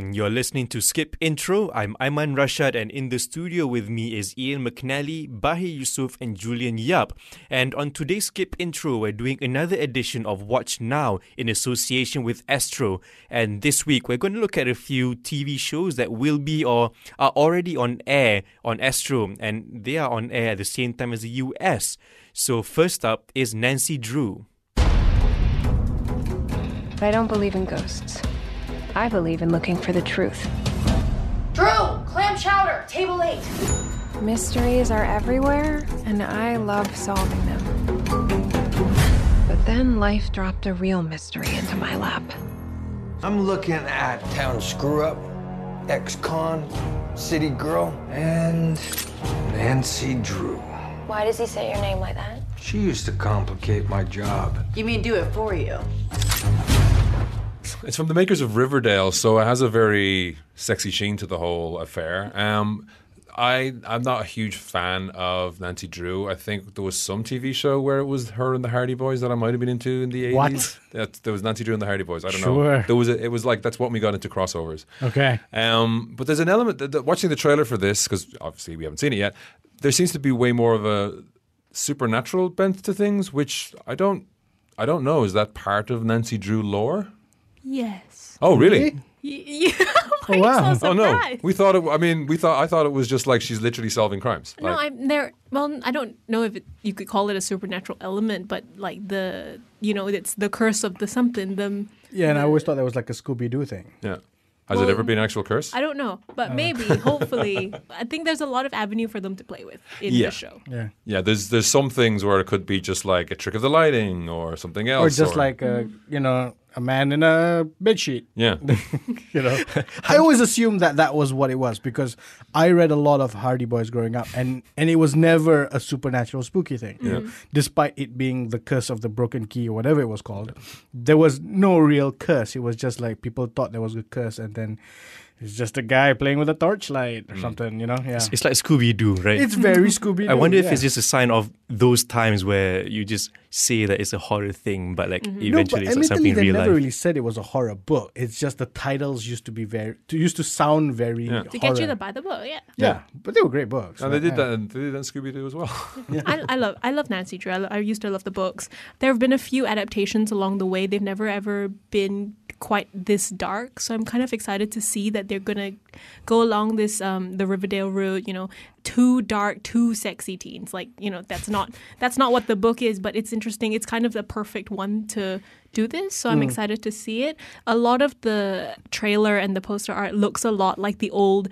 Everyone. You're listening to Skip Intro. I'm Aiman Rashad, and in the studio with me is Ian McNally, Bahi Yusuf, and Julian Yap. And on today's Skip Intro, we're doing another edition of Watch Now in association with Astro. And this week, we're going to look at a few TV shows that will be or are already on air on Astro, and they are on air at the same time as the US. So, first up is Nancy Drew. I don't believe in ghosts. I believe in looking for the truth. Drew, clam chowder, table eight. Mysteries are everywhere, and I love solving them. But then life dropped a real mystery into my lap. I'm looking at Town Screw Up, Ex Con, City Girl, and Nancy Drew. Why does he say your name like that? She used to complicate my job. You mean do it for you? It's from the makers of Riverdale, so it has a very sexy sheen to the whole affair. Um, I I'm not a huge fan of Nancy Drew. I think there was some TV show where it was her and the Hardy Boys that I might have been into in the eighties. What? There was Nancy Drew and the Hardy Boys. I don't know. There was a, it was like that's what we got into crossovers. Okay. Um, but there's an element that, that watching the trailer for this because obviously we haven't seen it yet. There seems to be way more of a supernatural bent to things, which I don't I don't know. Is that part of Nancy Drew lore? Yes. Oh, really? Yeah. Oh, wow. So Oh no, we thought. It, I mean, we thought. I thought it was just like she's literally solving crimes. No, Like- I'm there. Well, I don't know if it, you could call it a supernatural element, but like the, you know, it's the curse of the something. The Yeah, and I always thought that was like a Scooby Doo thing. yeah. Has Well, it ever been an actual curse? I don't know, Uh. but maybe, hopefully, I think there's a lot of avenue for them to play with in Yeah. the show. Yeah. yeah, there's there's some things where it could be just like a trick of the lighting or something else, Or just like a, you know, a man in a bed sheet. yeah. You know, I always assumed that that was what it was because I read a lot of Hardy Boys growing up, and and it was never a supernatural spooky thing. Yeah. Mm-hmm. Despite it being the curse of the broken key or whatever it was called, there was no real curse. It was just like people thought there was a curse, and then it's just a guy playing with a torchlight or hmm. something. You know, yeah. It's like Scooby Doo, right? It's very Scooby. I wonder if it's just a sign of those times where you just say that it's a horror thing, but like mm-hmm. No, eventually but it's like something they real never life. really said it was a horror book. It's just the titles used to be very, to, used to sound very Yeah. To get you to buy the book, yeah. yeah, but they were great books. and they did Yeah. that. And They did that Scooby Doo as well. I, I love I love Nancy Drew. I, lo- I used to love the books. There have been a few adaptations along the way. They've never ever been quite this dark. So I'm kind of excited to see that they're gonna go along this um, the Riverdale route. You know, too dark, too sexy teens. Like you know, that's not that's not what the book is. But it's interesting. It's kind of the perfect one to do this. So I'm excited to see it. A lot of the trailer and the poster art looks a lot like the old.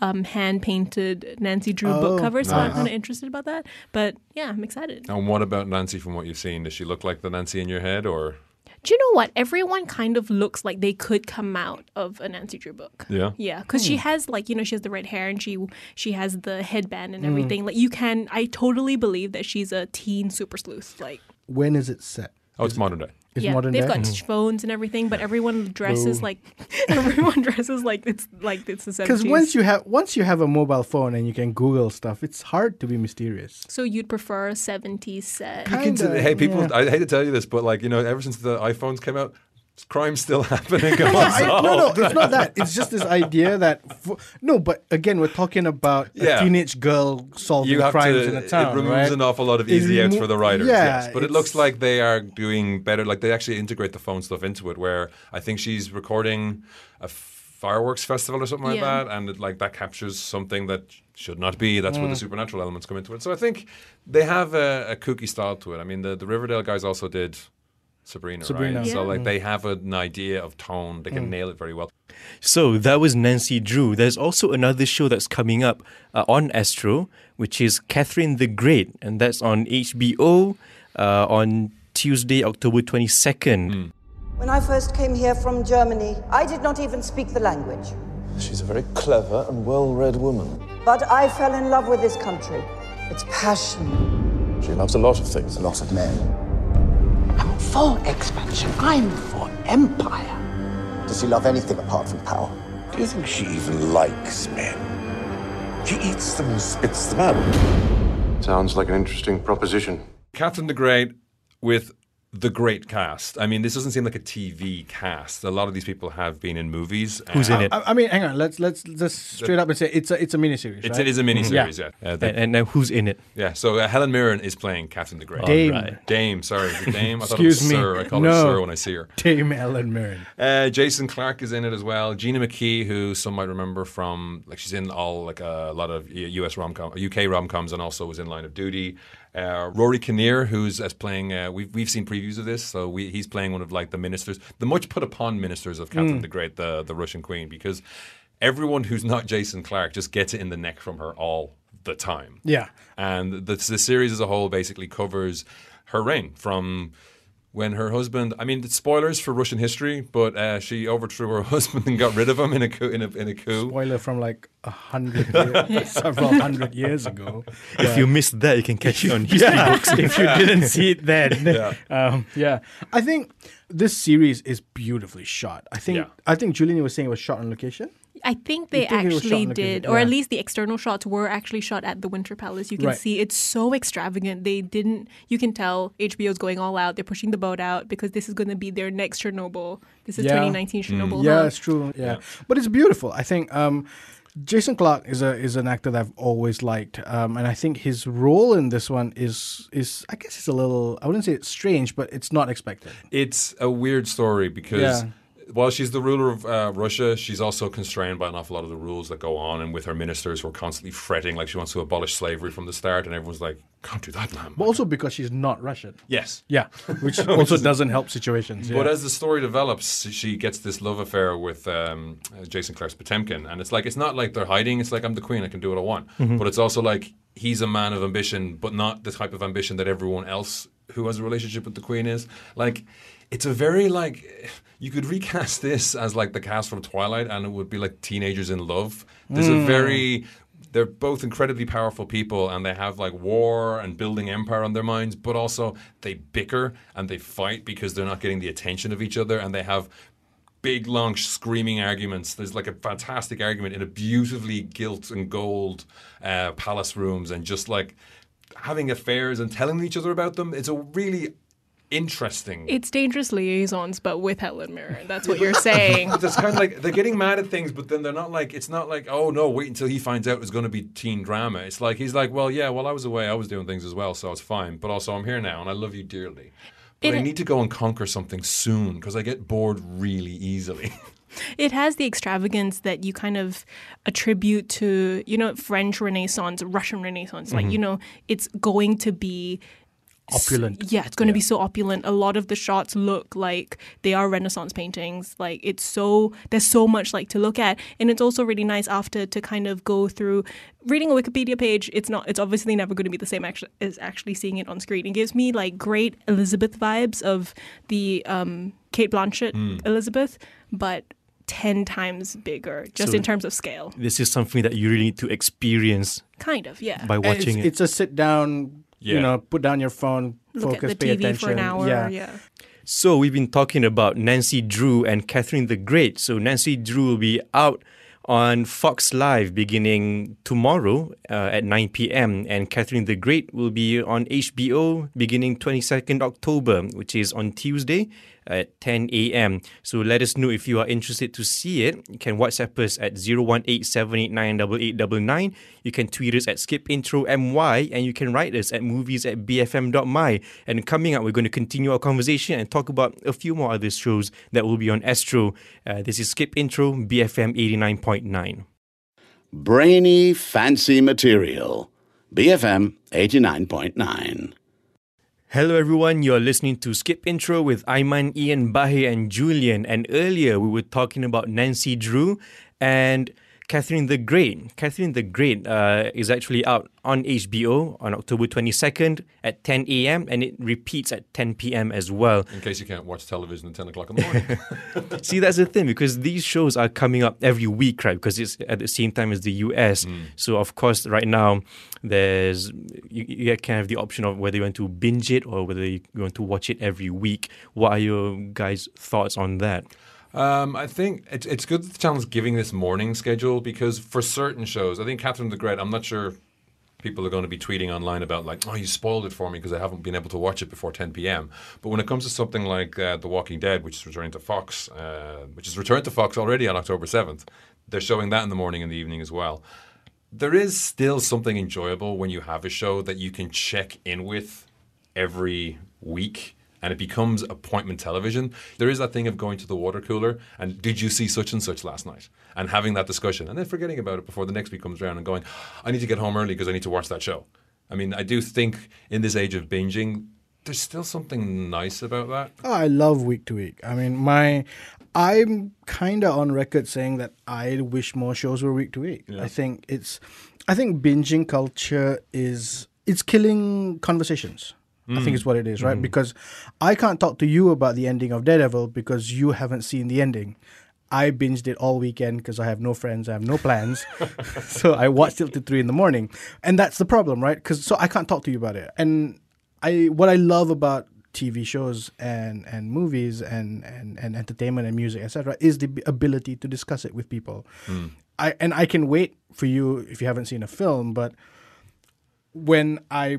Um, hand painted Nancy Drew Oh, book cover, so I'm kind of interested about that. But yeah, I'm excited. and what about Nancy? From what you've seen, does she look like the Nancy in your head, or Do you know what? Everyone kind of looks like they could come out of a Nancy Drew book. yeah? Yeah, because she has like you know she has the red hair and she she has the headband Mm. and everything. Like you can, I totally believe that she's a teen super sleuth. Like When is it set? Oh, it's modern day. It's yeah, modern they've day. got mm-hmm. phones and everything, but everyone dresses like everyone dresses like it's like it's the Because once you have once you have a mobile phone and you can Google stuff, it's hard to be mysterious. so you'd prefer a seventies set. Kinda, hey, people. yeah. I hate to tell you this, but like you know, ever since the iPhones came out, crime's still happening. I, no, no, it's not that. It's just this idea that f- no, but again, we're talking about Yeah. a teenage girl solving you have crimes to. in a town, it removes right? an awful lot of easy outs for the writers. yeah, yes, but it looks like they are doing better. Like they actually integrate the phone stuff into it. Where I think she's recording a fireworks festival or something like Yeah. that, and it, like that captures something that should not be. That's where the mm. supernatural elements come into it. So I think they have a, a kooky style to it. I mean, the the Riverdale guys also did. Sabrina, Sabrina. right? So like they have an idea of tone; they can nail it very well. So that was Nancy Drew. There's also another show that's coming up uh, on Astro, which is Catherine the Great, and that's on HBO uh, on Tuesday, October 22nd. When I first came here from Germany, I did not even speak the language. She's a very clever and well read woman. But I fell in love with this country. Its passion. She loves a lot of things. A lot of men. I'm for expansion. I'm for empire. Does she love anything apart from power? Do you think she even likes men? She eats them and spits them out. Sounds like an interesting proposition. Catherine the Great with the great cast. I mean, this doesn't seem like a TV cast. A lot of these people have been in movies. Who's in Uh, it? I, I mean, hang on. Let's let's just straight up and say it's a it's a miniseries. It's, right? it is a miniseries, yeah. Uh, the- And, and now who's in it? yeah, so uh, Helen Mirren is playing Catherine the Great. Dame. Alright. Dame, sorry, Dame? I thought Excuse it me. was Sir. I call no. her Sir when I see her. Dame Helen Mirren. Uh, Jason Clarke is in it as well. Gina McKee, who some might remember from, like she's in all like a lot of U.S. rom com, UK rom coms, and also was in Line of Duty. Uh, Rory Kinnear, who's as playing, uh, we've we've seen previews of this, so we, he's playing one of like the ministers, the much put upon ministers of Catherine the Great, the the Russian Queen, because everyone who's not Jason Clarke just gets it in the neck from her all the time. Yeah. And the, the series as a whole basically covers her reign from when her husband. I mean, spoilers for Russian history, but uh, she overthrew her husband and got rid of him in a coup. In a, in a coup. Spoiler from like a hundred, years, several hundred years ago. If you missed that, you can catch it on history yeah, books. if you didn't see it then. Yeah. Um, yeah. I think this series is beautifully shot. I think Yeah. I think Julian was saying it was shot on location. I think they think it was shot actually on location, did, or at least the external shots were actually shot at the Winter Palace. You can Right. see it's so extravagant. They didn't. You can tell HBO's going all out. They're pushing the boat out because this is going to be their next Chernobyl. This is Yeah. 2019 Chernobyl. Yeah, huh? it's true. Yeah. but it's beautiful. I think um, Jason Clarke is a is an actor that I've always liked, um, and I think his role in this one is is I guess it's a little I wouldn't say it's strange, but it's not expected. It's a weird story because Yeah. While she's the ruler of uh, Russia, she's also constrained by an awful lot of the rules that go on, and with her ministers who are constantly fretting like she wants to abolish slavery from the start, and everyone's like, "Can't do that, man." But also because she's not Russian. yes, Yeah, which also doesn't help situations. But yeah. as the story develops, she gets this love affair with um, uh, Jason Clarke's Potemkin, and it's like it's not like they're hiding. It's like I'm the queen, I can do what I want. But it's also like he's a man of ambition, but not the type of ambition that everyone else who has a relationship with the queen is. Like it's a very like you could recast this as like the cast from Twilight, and it would be like teenagers in love. There's a very they're both incredibly powerful people and they have like war and building empire on their minds, but also they bicker and they fight because they're not getting the attention of each other and they have big, long, screaming arguments. There's like a fantastic argument in a beautifully gilt and gold uh, palace rooms and just like having affairs and telling each other about them. It's a really interesting. It's dangerous liaisons, but with Helen Mirren. That's what you're saying. It's kind of like they're getting mad at things, but then they're not like it's not like oh no, wait until he finds out it's going to be teen drama. It's like he's like, well, yeah, while I was away, I was doing things as well, so it's fine. But also, I'm here now, and I love you dearly. But It- I need to go and conquer something soon because I get bored really easily. It has the extravagance that you kind of attribute to, you know, French Renaissance, Russian Renaissance. Like, mm-hmm. you know, it's going to be Opulent. Yeah, it's going to be so opulent. A lot of the shots look like they are Renaissance paintings. Like it's so there's so much like to look at, and it's also really nice after to kind of go through reading a Wikipedia page. It's not. It's obviously never going to be the same actually, as actually seeing it on screen. It gives me like great Elizabeth vibes of the um, Cate Blanchett Elizabeth, but. 10 times bigger just So- in terms of scale This is something that you really need to experience kind of yeah by watching it's, it. it's a sit down. Yeah. You know, put down your phone, look focus, at the pay tv attention. for an hour yeah. yeah. So we've been talking about Nancy Drew and Catherine the Great. So Nancy Drew will be out on Fox Live beginning tomorrow uh, at 9 p.m. and Catherine the Great will be on HBO beginning 22nd October, which is on Tuesday at 10 a.m. So let us know if you are interested to see it. You can WhatsApp us at 018-789-8899. You can tweet us at skipintromy and you can write us at movies at bfm.my. And coming up, we're going to continue our conversation and talk about a few more other shows that will be on Astro. Uh, this is Skip Intro, BFM 89.9. Brainy, fancy material. BFM 89.9. Hello everyone, you're listening to Skip Intro with Aiman, Ian, Bahe and Julian. And earlier we were talking about Nancy Drew and Catherine the Great. Catherine the Great uh, is actually out on HBO on October 22nd at 10 a.m. and it repeats at 10 p.m. as well. In case you can't watch television at 10 o'clock in the morning. See, that's the thing because these shows are coming up every week, right? Because it's at the same time as the US. So, of course, right now, there's you, you kind of have the option of whether you want to binge it or whether you want to watch it every week. What are your guys' thoughts on that? Um, I think it's it's good that the channel's giving this morning schedule because for certain shows, I think Catherine the Great, I'm not sure people are going to be tweeting online about like, oh, you spoiled it for me because I haven't been able to watch it before 10 p.m. But when it comes to something like uh, The Walking Dead, which is returning to Fox, uh, which is returned to Fox already on October 7th, they're showing that in the morning and the evening as well. There is still something enjoyable when you have a show that you can check in with every week and it becomes appointment television. There is that thing of going to the water cooler and did you see such and such last night? And having that discussion and then forgetting about it before the next week comes around and going, I need to get home early because I need to watch that show. I mean, I do think in this age of binging, there's still something nice about that. Oh, I love week to week. I mean, my I'm kind of on record saying that I wish more shows were week to week. Yeah. I think it's I think binging culture is it's killing conversations. I think Mm. is what it is, right? Mhm. Because I can't talk to you about the ending of Daredevil because you haven't seen the ending. I binged it all weekend because I have no friends, I have no plans, so I watched it till three in the morning, and that's the problem, right? Because so I can't talk to you about it. And I what I love about TV shows and and movies and and, and entertainment and music etc. is the ability to discuss it with people. Mm. I and I can wait for you if you haven't seen a film, but when I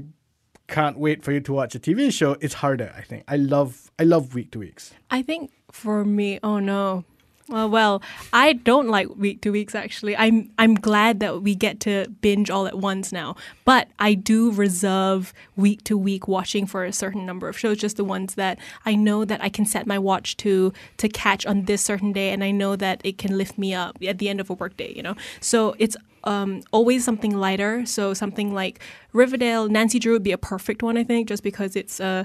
can't wait for you to watch a TV show, it's harder. I think I love I love week to weeks. I think for me, oh no. Well, well, I don't like week to weeks actually. I'm I'm glad that we get to binge all at once now. But I do reserve week to week watching for a certain number of shows, just the ones that I know that I can set my watch to to catch on this certain day and I know that it can lift me up at the end of a workday, you know. So it's um, always something lighter. So something like Riverdale, Nancy Drew would be a perfect one, I think, just because it's uh,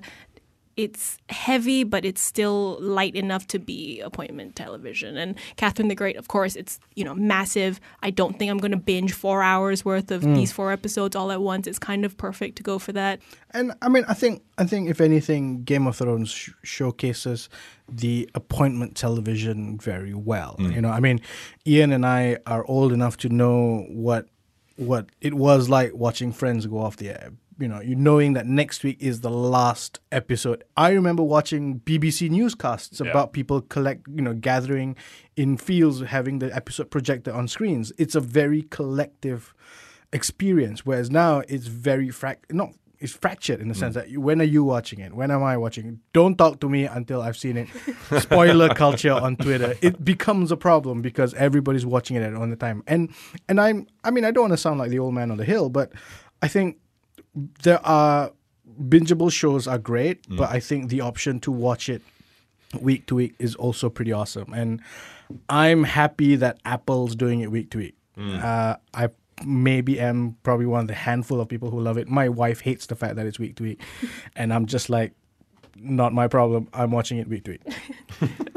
it's heavy, but it's still light enough to be appointment television. And Catherine the Great, of course, it's you know massive. I don't think I'm going to binge four hours worth of Mm. these four episodes all at once. It's kind of perfect to go for that. And I mean, I think I think if anything, Game of Thrones sh- showcases the appointment television very well. Mm. You know, I mean, Ian and I are old enough to know what what it was like watching Friends go off the air. You know, you knowing that next week is the last episode. I remember watching BBC newscasts Yeah. about people collect, you know, gathering in fields, having the episode projected on screens. It's a very collective experience. Whereas now it's very frac not it's fractured in the mm. sense that you, when are you watching it? When am I watching it? Don't talk to me until I've seen it. Spoiler culture on Twitter. It becomes a problem because everybody's watching it at on the time. And and I'm I mean I don't want to sound like the old man on the hill, but I think there are bingeable shows are great, Mm. but I think the option to watch it week to week is also pretty awesome. And I'm happy that Apple's doing it week to week. Mm. Uh, I maybe am probably one of the handful of people who love it. My wife hates the fact that it's week to week, and I'm just like, not my problem. I'm watching it week to week.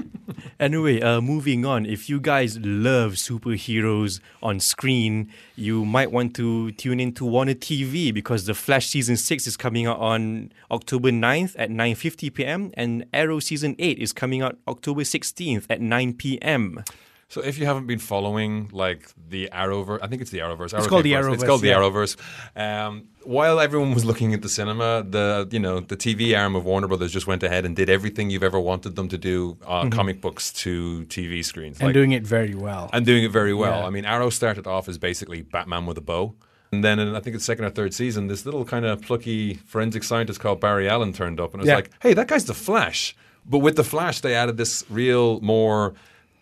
Anyway, uh, moving on. If you guys love superheroes on screen, you might want to tune in to Warner TV because The Flash season six is coming out on October 9th at 9:50 p.m. and Arrow season eight is coming out October 16th at 9 p.m. So if you haven't been following like the Arrowverse, I think it's the Arrowverse. It's called the Arrowverse. It's Arrowverse, called the. Arrowverse. Um, while everyone was looking at the cinema, the you know the TV arm of Warner Brothers just went ahead and did everything you've ever wanted them to do, uh, Mhm. comic books to TV screens, and doing it very well. and doing it very well. Yeah. I mean, Arrow started off as basically Batman with a bow. And then in, I think it's second or third season, this little kind of plucky forensic scientist called Barry Allen turned up and it was Yeah. like, hey, that guy's the Flash. But with the Flash, they added this real more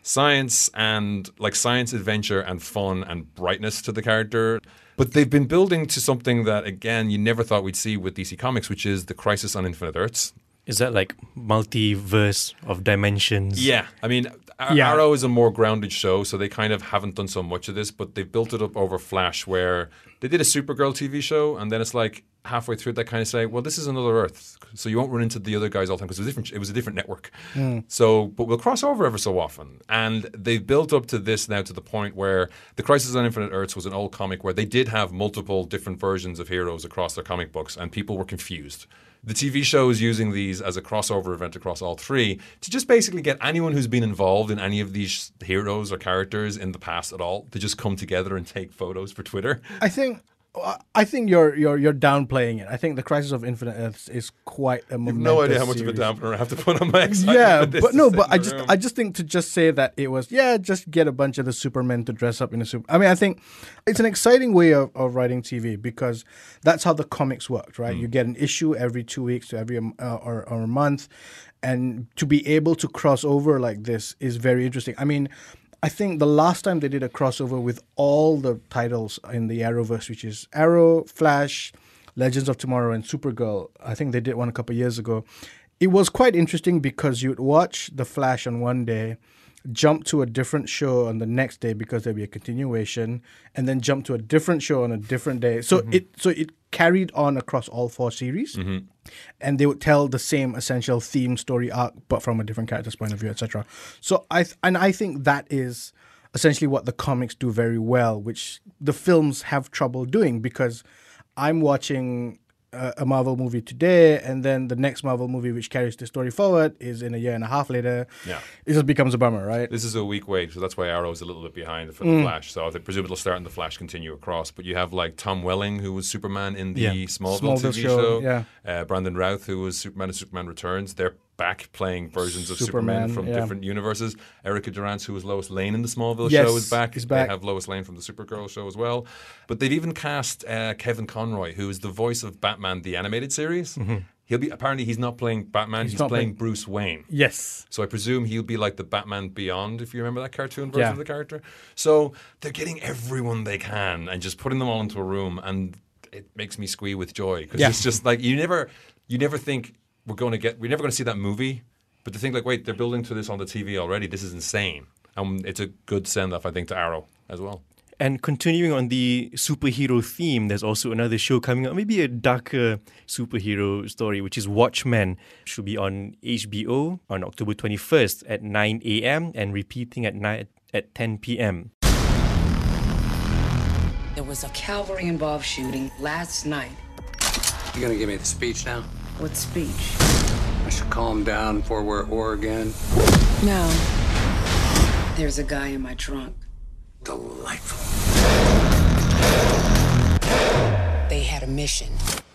science and like science adventure and fun and brightness to the character. But they've been building to something that, again, you never thought we'd see with DC Comics, which is the Crisis on Infinite Earths. Is that like multiverse of dimensions? Yeah, I mean, Ar- Yeah. Arrow is a more grounded show, so they kind of haven't done so much of this, but they've built it up over Flash, where they did a Supergirl TV show, and then it's like halfway through they kind of say, "Well, this is another Earth, so you won't run into the other guys all the time because it was different. It was a different network. Mm. So, but we'll cross over ever so often, and they've built up to this now to the point where the Crisis on Infinite Earths was an old comic where they did have multiple different versions of heroes across their comic books, and people were confused. The TV show is using these as a crossover event across all three to just basically get anyone who's been involved in any of these heroes or characters in the past at all to just come together and take photos for Twitter. I think I think you're you're you're downplaying it. I think the Crisis of Infinite Earths is quite a You've no idea how much series. of a dampener I have to put on my excitement. Yeah, but no, but I just room. I just think to just say that it was yeah, just get a bunch of the Supermen to dress up in a super. I mean, I think it's an exciting way of, of writing TV because that's how the comics worked, right? Mm. You get an issue every two weeks to every uh, or, or a month, and to be able to cross over like this is very interesting. I mean. I think the last time they did a crossover with all the titles in the Arrowverse, which is Arrow, Flash, Legends of Tomorrow, and Supergirl, I think they did one a couple years ago. It was quite interesting because you'd watch The Flash on one day, jump to a different show on the next day because there'd be a continuation, and then jump to a different show on a different day. So mm-hmm. it so it carried on across all four series, mm-hmm. and they would tell the same essential theme, story arc, but from a different character's point of view, etc. So I th- and I think that is essentially what the comics do very well, which the films have trouble doing because I'm watching a, a Marvel movie today, and then the next Marvel movie, which carries the story forward, is in a year and a half later. Yeah. it just becomes a bummer, right? This is a week wait, so that's why Arrow is a little bit behind for Mm. the Flash. So I presume it'll start in the Flash, continue across. But you have like Tom Welling, who was Superman in the Yeah. Smallville, Smallville TV show, show. yeah. Uh, Brandon Routh, who was Superman in Superman Returns. They're back playing versions of Superman, Superman, from yeah. different universes. Erica Durance, who was Lois Lane in the Smallville Yes, show, is back. is back. They have Lois Lane from the Supergirl show as well. But they've even cast uh, Kevin Conroy, who is the voice of Batman the animated series. He'll be apparently he's not playing Batman. He's, He's playing playing- Bruce Wayne. Yes. So I presume he'll be like the Batman Beyond, if you remember that cartoon version Yeah. of the character. So they're getting everyone they can and just putting them all into a room, and it makes me squee with joy because Yeah. it's just like you never, you never think we're going to get, we're never going to see that movie, but to think like, wait, they're building to this on the TV already. This is insane, and it's a good send off, I think, to Arrow as well. And continuing on the superhero theme, there's also another show coming up, maybe a darker superhero story, which is Watchmen. Should be on HBO on October 21st at 9 a.m. and repeating at night at 10 p.m. There was a cavalry involved shooting last night. You're gonna give me the speech now? What speech? I should calm down before we're at war again. No. There's a guy in my trunk. Delightful. They had a mission.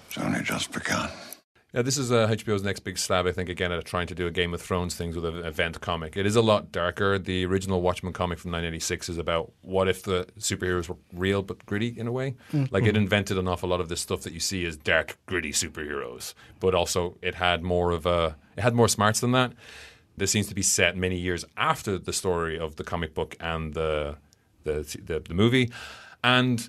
It's only just begun. Yeah, this is uh, HBO's next big stab, I think, again, at trying to do a Game of Thrones things with an event comic. It is a lot darker. The original Watchmen comic from 1986 is about what if the superheroes were real but gritty in a way. Mhm. Like, it invented an awful lot of this stuff that you see as dark, gritty superheroes, but also it had more of a, it had more smarts than that. This seems to be set many years after the story of the comic book and the, the, the, the movie. And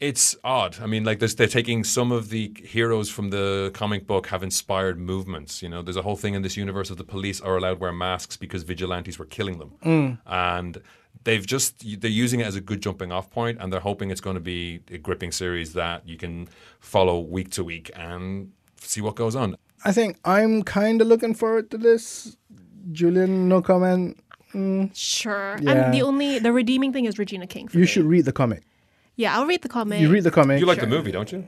it's odd. I mean, like there's, they're taking some of the heroes from the comic book have inspired movements. You know, there's a whole thing in this universe of the police are allowed to wear masks because vigilantes were killing them, Mm. and they've just they're using it as a good jumping off point, and they're hoping it's going to be a gripping series that you can follow week to week and see what goes on. I think I'm kind of looking forward to this. Julian, no comment. Mm. Sure. Yeah. And the only the redeeming thing is Regina King. For You me. should read the comic. Yeah, I'll read the comic. You read the comic. You like the movie, don't you?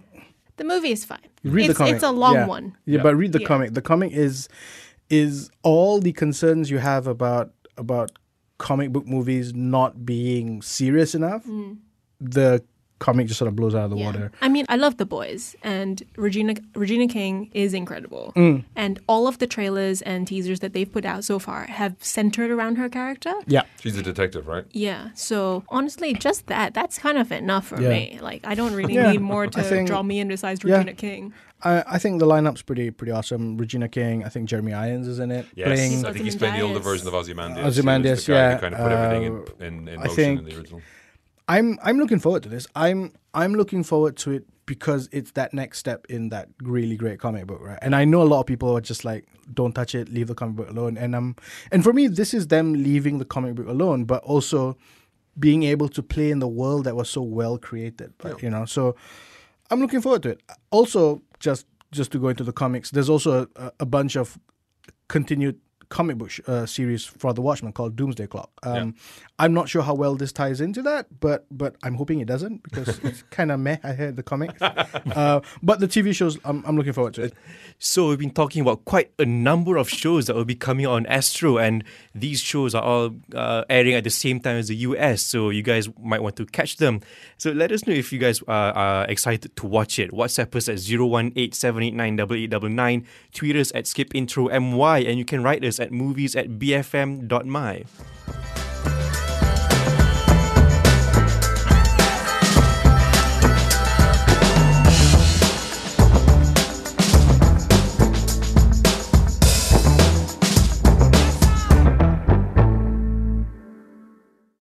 The movie is fine. You read it's, the comic. It's a long yeah. one. Yeah, but read the Yeah. comic. The comic is is all the concerns you have about about comic book movies not being serious enough. Mm. The comic just sort of blows out of the water. I mean, I love the boys, and Regina Regina King is incredible. Mm. And all of the trailers and teasers that they've put out so far have centered around her character. Yeah. She's a detective, right? Yeah. So honestly, just that, that's kind of enough for Yeah. me. Like, I don't really Yeah, need more to think- draw me in besides yeah. Regina King. I, I think the lineup's pretty pretty awesome. Regina King, I think Jeremy Irons is in it. Yes, playing I think he's playing the older version of Ozymandias. He was Ozymandias, the guy yeah. who kind of put everything Uh, in, in, in I motion think in the original. I'm I'm looking forward to this. I'm I'm looking forward to it because it's that next step in that really great comic book, right? And I know a lot of people are just like, don't touch it, leave the comic book alone. And um and for me, this is them leaving the comic book alone, but also being able to play in the world that was so well created. right? You know, so I'm looking forward to it. Also, just just to go into the comics, there's also a, a bunch of continued comic book sh- uh, series for the Watchmen called Doomsday Clock. Um, I'm not sure how well this ties into that, but but I'm hoping it doesn't because it's kind of meh. I heard the comics, uh, but the TV shows I'm, I'm looking forward to it. So we've been talking about quite a number of shows that will be coming on Astro, and these shows are all uh, airing at the same time as the US. So you guys might want to catch them. So let us know if you guys are, are excited to watch it. WhatsApp us at 018-789-8899, tweet us at skipintromy, and you can write us at movies at bfm.my.